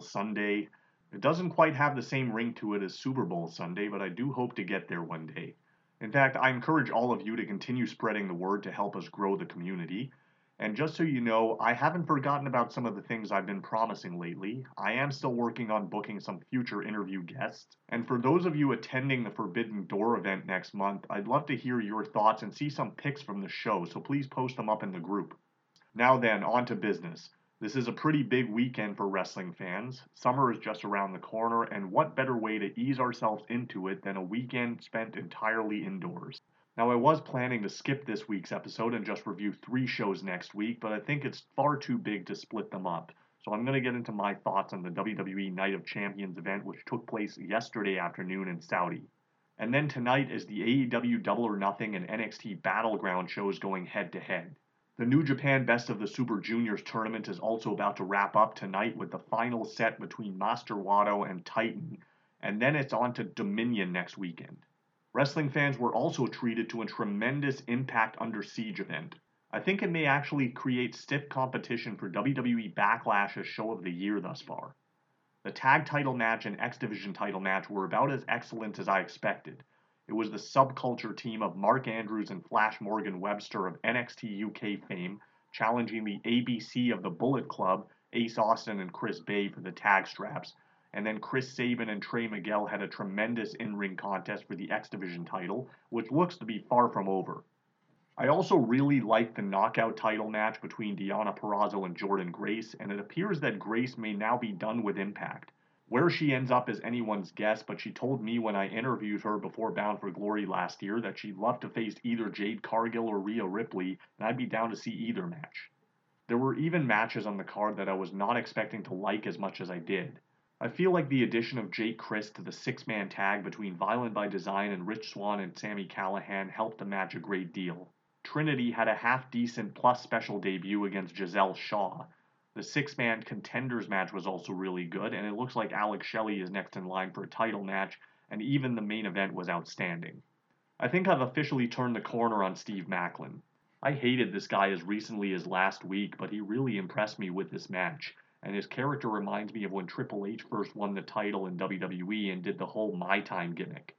Sunday. It doesn't quite have the same ring to it as Super Bowl Sunday, but I do hope to get there one day. In fact, I encourage all of you to continue spreading the word to help us grow the community. And just so you know, I haven't forgotten about some of the things I've been promising lately. I am still working on booking some future interview guests. And for those of you attending the Forbidden Door event next month, I'd love to hear your thoughts and see some pics from the show, so please post them up in the group. Now then, on to business. This is a pretty big weekend for wrestling fans. Summer is just around the corner, and what better way to ease ourselves into it than a weekend spent entirely indoors? Now, I was planning to skip this week's episode and just review three shows next week, but I think it's far too big to split them up. So I'm going to get into my thoughts on the WWE Night of Champions event, which took place yesterday afternoon in Saudi. And then tonight is the AEW Double or Nothing and NXT Battleground shows going head to head. The New Japan Best of the Super Juniors tournament is also about to wrap up tonight with the final set between Master Wato and Titan, and then it's on to Dominion next weekend. Wrestling fans were also treated to a tremendous Impact Under Siege event. I think it may actually create stiff competition for WWE Backlash's show of the year thus far. The tag title match and X Division title match were about as excellent as I expected, it was the subculture team of Mark Andrews and Flash Morgan Webster of NXT UK fame challenging the ABC of the Bullet Club, Ace Austin and Chris Bey for the tag straps. And then Chris Sabin and Trey Miguel had a tremendous in ring contest for the X Division title, which looks to be far from over. I also really liked the knockout title match between Deonna Purrazzo and Jordynne Grace, and it appears that Grace may now be done with Impact. Where she ends up is anyone's guess, but she told me when I interviewed her before Bound for Glory last year that she'd love to face either Jade Cargill or Rhea Ripley, and I'd be down to see either match. There were even matches on the card that I was not expecting to like as much as I did. I feel like the addition of Jake Crist to the six man tag between Violent by Design and Rich Swann and Sami Callihan helped the match a great deal. Trinity had a half decent plus special debut against Gisele Shaw, the six man contenders match was also really good, and it looks like Alex Shelley is next in line for a title match, and even the main event was outstanding. I think I've officially turned the corner on Steve Maclin. I hated this guy as recently as last week, but he really impressed me with this match, and his character reminds me of when Triple H first won the title in WWE and did the whole My Time gimmick.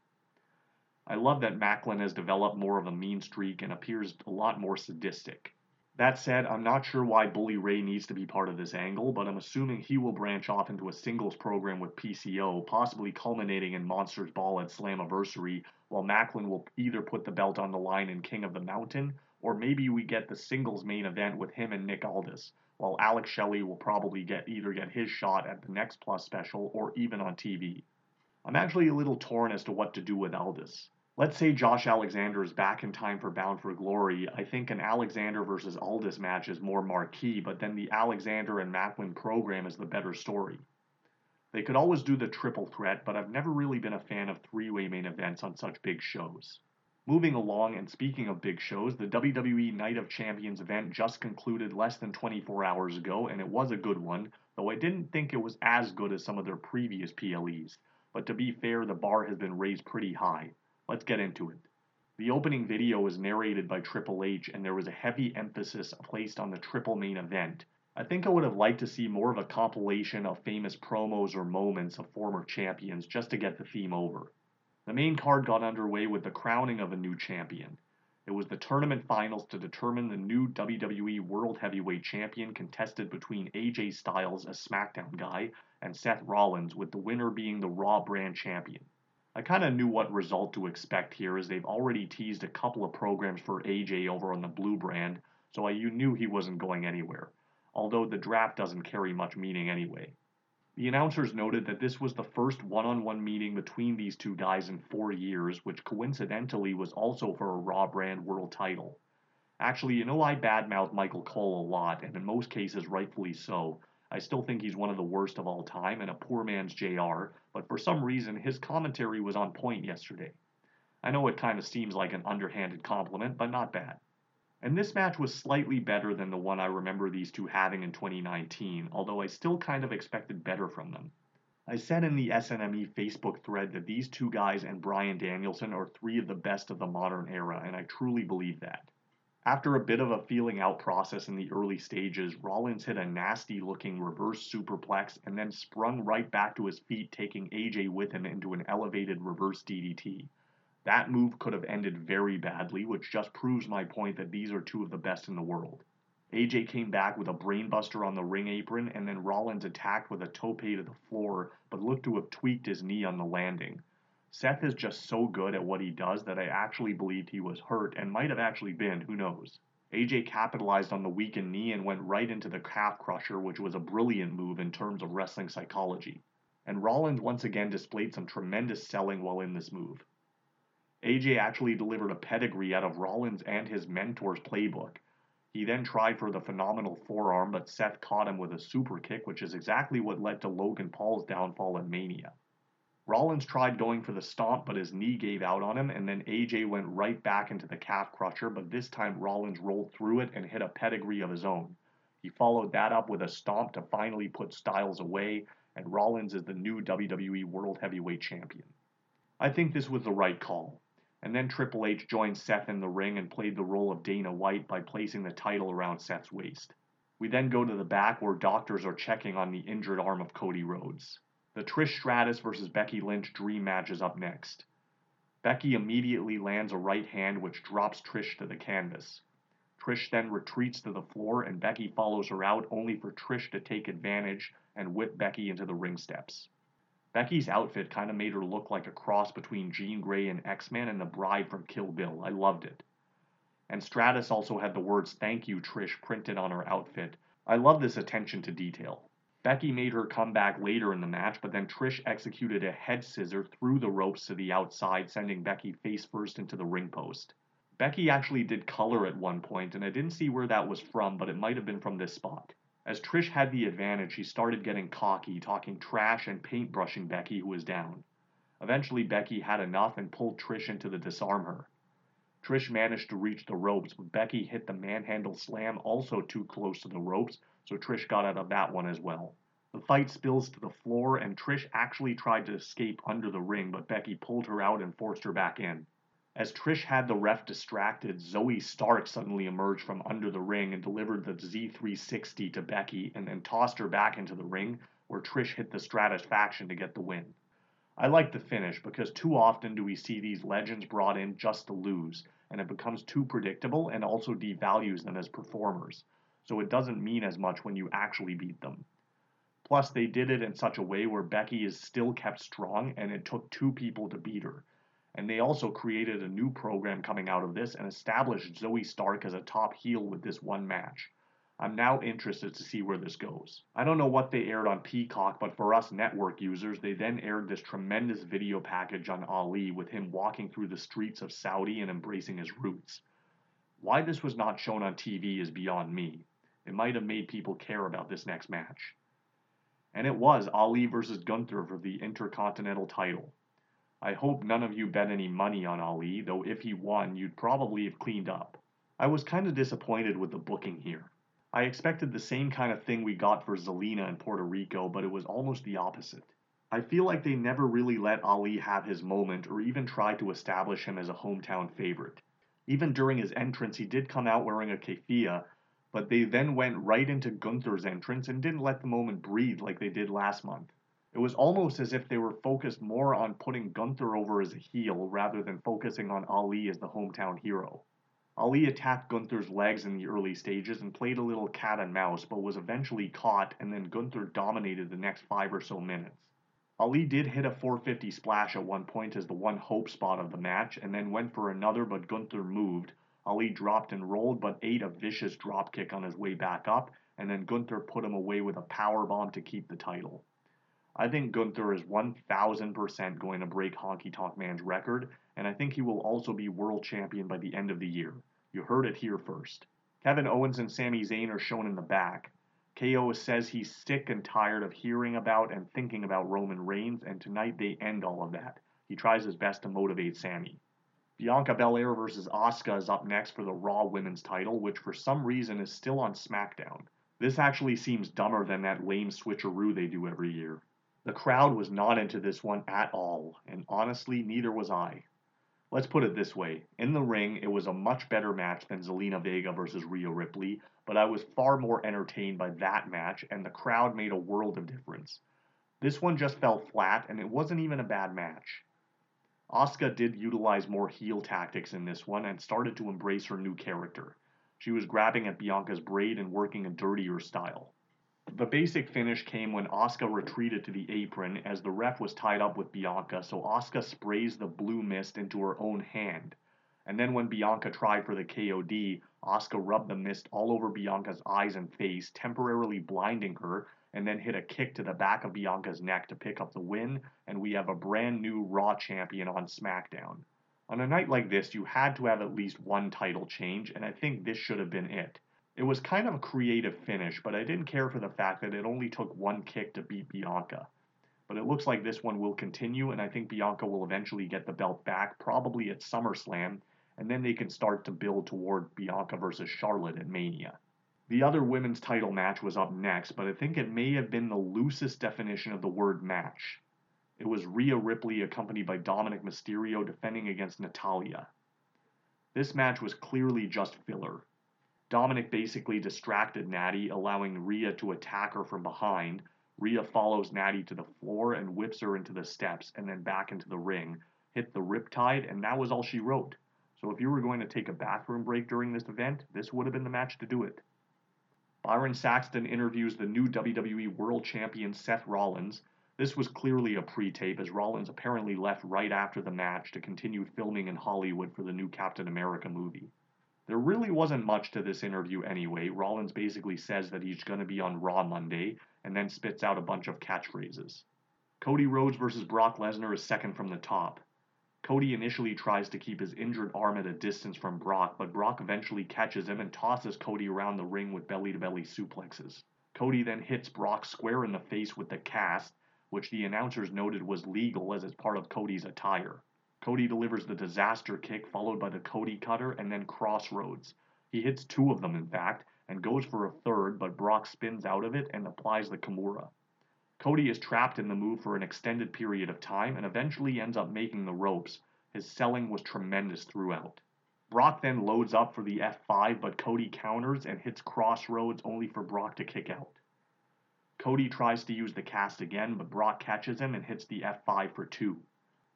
I love that Maclin has developed more of a mean streak and appears a lot more sadistic. That said, I'm not sure why Bully Ray needs to be part of this angle, but I'm assuming he will branch off into a singles program with PCO, possibly culminating in Monsters Ball at Slammiversary, while Maclin will either put the belt on the line in King of the Mountain, or maybe we get the singles main event with him and Nick Aldis, while Alex Shelley will probably get either get his shot at the next Plus special or even on TV. I'm actually a little torn as to what to do with Aldis let's say Josh Alexander is back in time for Bound for Glory, I think an Alexander versus Aldis match is more marquee, but then the Alexander and Maclin program is the better story. They could always do the triple threat, but I've never really been a fan of three way main events on such big shows. Moving along, and speaking of big shows, the WWE Night of Champions event just concluded less than 24 hours ago, and it was a good one, though I didn't think it was as good as some of their previous PLEs. But to be fair, the bar has been raised pretty high. Let's get into it. The opening video was narrated by Triple H, and there was a heavy emphasis placed on the triple main event. I think I would have liked to see more of a compilation of famous promos or moments of former champions just to get the theme over. The main card got underway with the crowning of a new champion. It was the tournament finals to determine the new WWE World Heavyweight Champion contested between AJ Styles, a SmackDown guy, and Seth Rollins, with the winner being the Raw brand champion. I kind of knew what result to expect here as they've already teased a couple of programs for AJ over on the Blue brand, so I knew he wasn't going anywhere, although the draft doesn't carry much meaning anyway. The announcers noted that this was the first one on one meeting between these two guys in four years, which coincidentally was also for a Raw brand world title. Actually, you know, I badmouth Michael Cole a lot, and in most cases, rightfully so, I still think he's one of the worst of all time and a poor man's JR, but for some reason his commentary was on point yesterday. I know it kind of seems like an underhanded compliment, but not bad. And this match was slightly better than the one I remember these two having in 2019, although I still kind of expected better from them. I said in the SNME Facebook thread that these two guys and Bryan Danielson are three of the best of the modern era, and I truly believe that. After a bit of a feeling out process in the early stages, Rollins hit a nasty looking reverse superplex and then sprung right back to his feet, taking AJ with him into an elevated reverse DDT. That move could have ended very badly, which just proves my point that these are two of the best in the world. AJ came back with a brainbuster on the ring apron, and then Rollins attacked with a tope to the floor, but looked to have tweaked his knee on the landing. Seth is just so good at what he does that I actually believed he was hurt and might have actually been, who knows. AJ capitalized on the weakened knee and went right into the calf crusher, which was a brilliant move in terms of wrestling psychology. And Rollins once again displayed some tremendous selling while in this move. AJ actually delivered a pedigree out of Rollins and his mentor's playbook. He then tried for the phenomenal forearm, but Seth caught him with a super kick, which is exactly what led to Logan Paul's downfall at Mania. Rollins tried going for the stomp, but his knee gave out on him, and then AJ went right back into the calf crusher, but this time Rollins rolled through it and hit a pedigree of his own. He followed that up with a stomp to finally put Styles away, and Rollins is the new WWE World Heavyweight Champion. I think this was the right call. And then Triple H joined Seth in the ring and played the role of Dana White by placing the title around Seth's waist. We then go to the back where doctors are checking on the injured arm of Cody Rhodes. The Trish Stratus versus Becky Lynch dream match is up next. Becky immediately lands a right hand which drops Trish to the canvas. Trish then retreats to the floor and Becky follows her out only for Trish to take advantage and whip Becky into the ring steps. Becky's outfit kind of made her look like a cross between Jean Grey and X-Men and the bride from Kill Bill. I loved it. And Stratus also had the words thank you Trish printed on her outfit. I love this attention to detail. Becky made her comeback later in the match, but then Trish executed a head scissor through the ropes to the outside, sending Becky face first into the ring post. Becky actually did color at one point, and I didn't see where that was from, but it might have been from this spot. As Trish had the advantage, she started getting cocky, talking trash and paintbrushing Becky, who was down. Eventually, Becky had enough and pulled Trish into the disarm her. Trish managed to reach the ropes, but Becky hit the manhandle slam also too close to the ropes, so Trish got out of that one as well. The fight spills to the floor, and Trish actually tried to escape under the ring, but Becky pulled her out and forced her back in. As Trish had the ref distracted, Zoey Stark suddenly emerged from under the ring and delivered the Z360 to Becky and then tossed her back into the ring, where Trish hit the Stratusfaction to get the win. I like the finish because too often do we see these legends brought in just to lose, and it becomes too predictable and also devalues them as performers so it doesn't mean as much when you actually beat them. Plus, they did it in such a way where Becky is still kept strong and it took two people to beat her. And they also created a new program coming out of this and established Zoey Stark as a top heel with this one match. I'm now interested to see where this goes. I don't know what they aired on Peacock, but for us network users, they then aired this tremendous video package on Ali with him walking through the streets of Saudi and embracing his roots. Why this was not shown on TV is beyond me. It might have made people care about this next match. And it was Ali versus Gunther for the Intercontinental title. I hope none of you bet any money on Ali, though if he won, you'd probably have cleaned up. I was kind of disappointed with the booking here. I expected the same kind of thing we got for Zelina in Puerto Rico, but it was almost the opposite. I feel like they never really let Ali have his moment or even tried to establish him as a hometown favorite. Even during his entrance, he did come out wearing a keffiyeh, but they then went right into Gunther's entrance and didn't let the moment breathe like they did last month. It was almost as if they were focused more on putting Gunther over as a heel rather than focusing on Ali as the hometown hero. Ali attacked Gunther's legs in the early stages and played a little cat and mouse, but was eventually caught, and then Gunther dominated the next five or so minutes. Ali did hit a 450 splash at one point as the one hope spot of the match, and then went for another, but Gunther moved, Ali dropped and rolled, but ate a vicious dropkick on his way back up, and then Gunther put him away with a power bomb to keep the title. I think Gunther is 1000% going to break Honky Tonk Man's record, and I think he will also be world champion by the end of the year. You heard it here first. Kevin Owens and Sami Zayn are shown in the back. KO says he's sick and tired of hearing about and thinking about Roman Reigns, and tonight they end all of that. He tries his best to motivate Sami. Bianca Belair versus Asuka is up next for the Raw Women's title, which for some reason is still on SmackDown. This actually seems dumber than that lame switcheroo they do every year. The crowd was not into this one at all, and honestly, neither was I. Let's put it this way in the ring, it was a much better match than Zelina Vega versus Rhea Ripley, but I was far more entertained by that match, and the crowd made a world of difference. This one just fell flat, and it wasn't even a bad match. Asuka did utilize more heel tactics in this one and started to embrace her new character. She was grabbing at Bianca's braid and working a dirtier style. The basic finish came when Asuka retreated to the apron as the ref was tied up with Bianca, so Asuka sprays the blue mist into her own hand. And then when Bianca tried for the KOD, Asuka rubbed the mist all over Bianca's eyes and face, temporarily blinding her, and then hit a kick to the back of Bianca's neck to pick up the win, and we have a brand new Raw champion on SmackDown. On a night like this, you had to have at least one title change, and I think this should have been it. It was kind of a creative finish, but I didn't care for the fact that it only took one kick to beat Bianca. But it looks like this one will continue, and I think Bianca will eventually get the belt back, probably at SummerSlam, and then they can start to build toward Bianca versus Charlotte at Mania. The other women's title match was up next, but I think it may have been the loosest definition of the word match. It was Rhea Ripley accompanied by Dominik Mysterio defending against Natalya. This match was clearly just filler. Dominik basically distracted Natty, allowing Rhea to attack her from behind. Rhea follows Natty to the floor and whips her into the steps and then back into the ring, hit the riptide, and that was all she wrote. So if you were going to take a bathroom break during this event, this would have been the match to do it. Byron Saxton interviews the new WWE World Champion Seth Rollins. This was clearly a pre tape, as Rollins apparently left right after the match to continue filming in Hollywood for the new Captain America movie. There really wasn't much to this interview anyway. Rollins basically says that he's going to be on Raw Monday and then spits out a bunch of catchphrases. Cody Rhodes versus Brock Lesnar is second from the top. Cody initially tries to keep his injured arm at a distance from Brock, but Brock eventually catches him and tosses Cody around the ring with belly to belly suplexes. Cody then hits Brock square in the face with the cast, which the announcers noted was legal as it's part of Cody's attire. Cody delivers the disaster kick, followed by the Cody cutter and then crossroads. He hits two of them, in fact, and goes for a third, but Brock spins out of it and applies the Kimura. Cody is trapped in the move for an extended period of time and eventually ends up making the ropes. His selling was tremendous throughout. Brock then loads up for the F5, but Cody counters and hits Crossroads only for Brock to kick out. Cody tries to use the cast again, but Brock catches him and hits the F5 for 2.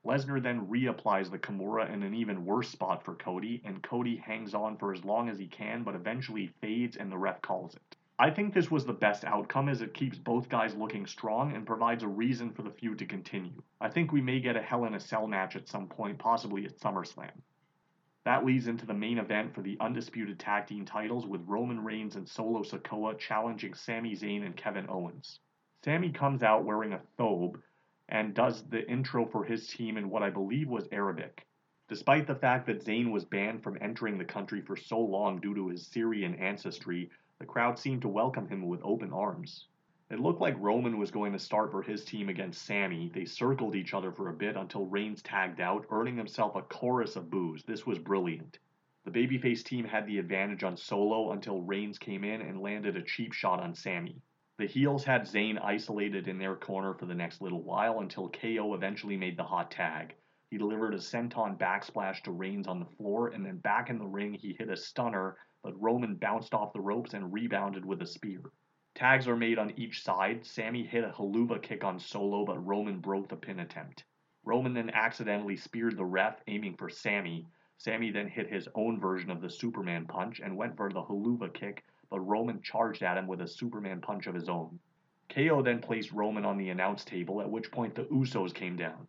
Lesnar then reapplies the Kimura in an even worse spot for Cody, and Cody hangs on for as long as he can, but eventually fades and the ref calls it. I think this was the best outcome as it keeps both guys looking strong and provides a reason for the feud to continue. I think we may get a Hell in a Cell match at some point, possibly at SummerSlam. That leads into the main event for the undisputed tag team titles with Roman Reigns and Solo Sikoa challenging Sami Zayn and Kevin Owens. Sami comes out wearing a thobe and does the intro for his team in what I believe was Arabic. Despite the fact that Zayn was banned from entering the country for so long due to his Syrian ancestry, the crowd seemed to welcome him with open arms. It looked like Roman was going to start for his team against Sami. They circled each other for a bit until Reigns tagged out, earning himself a chorus of boos. This was brilliant. The babyface team had the advantage on Solo until Reigns came in and landed a cheap shot on Sami. The heels had Zayn isolated in their corner for the next little while until KO eventually made the hot tag. He delivered a senton backsplash to Reigns on the floor, and then back in the ring, he hit a stunner but Roman bounced off the ropes and rebounded with a spear. Tags are made on each side. Sami hit a Helluva kick on Solo, but Roman broke the pin attempt. Roman then accidentally speared the ref, aiming for Sami. Sami then hit his own version of the Superman punch and went for the Helluva kick, but Roman charged at him with a Superman punch of his own. KO then placed Roman on the announce table, at which point the Usos came down.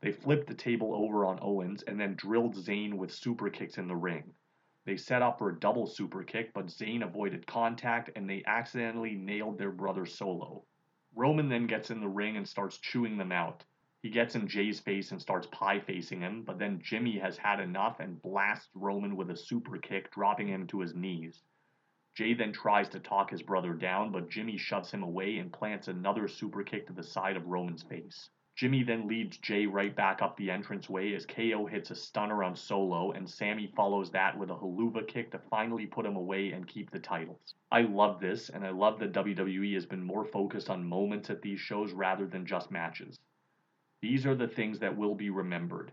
They flipped the table over on Owens and then drilled Zayn with super kicks in the ring. They set up for a double super kick, but Zayn avoided contact and they accidentally nailed their brother Solo. Roman then gets in the ring and starts chewing them out. He gets in Jay's face and starts pie facing him, but then Jimmy has had enough and blasts Roman with a super kick, dropping him to his knees. Jay then tries to talk his brother down, but Jimmy shoves him away and plants another super kick to the side of Roman's face. Jimmy then leads Jay right back up the entranceway as KO hits a stunner on Solo, and Sami follows that with a Helluva kick to finally put him away and keep the titles. I love this, and I love that WWE has been more focused on moments at these shows rather than just matches. These are the things that will be remembered.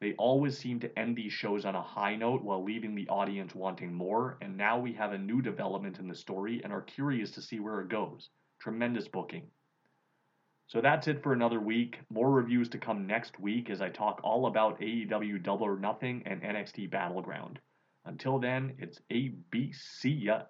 They always seem to end these shows on a high note while leaving the audience wanting more, and now we have a new development in the story and are curious to see where it goes. Tremendous booking. So that's it for another week. More reviews to come next week as I talk all about AEW Double or Nothing and NXT Battleground. Until then, it's ABC.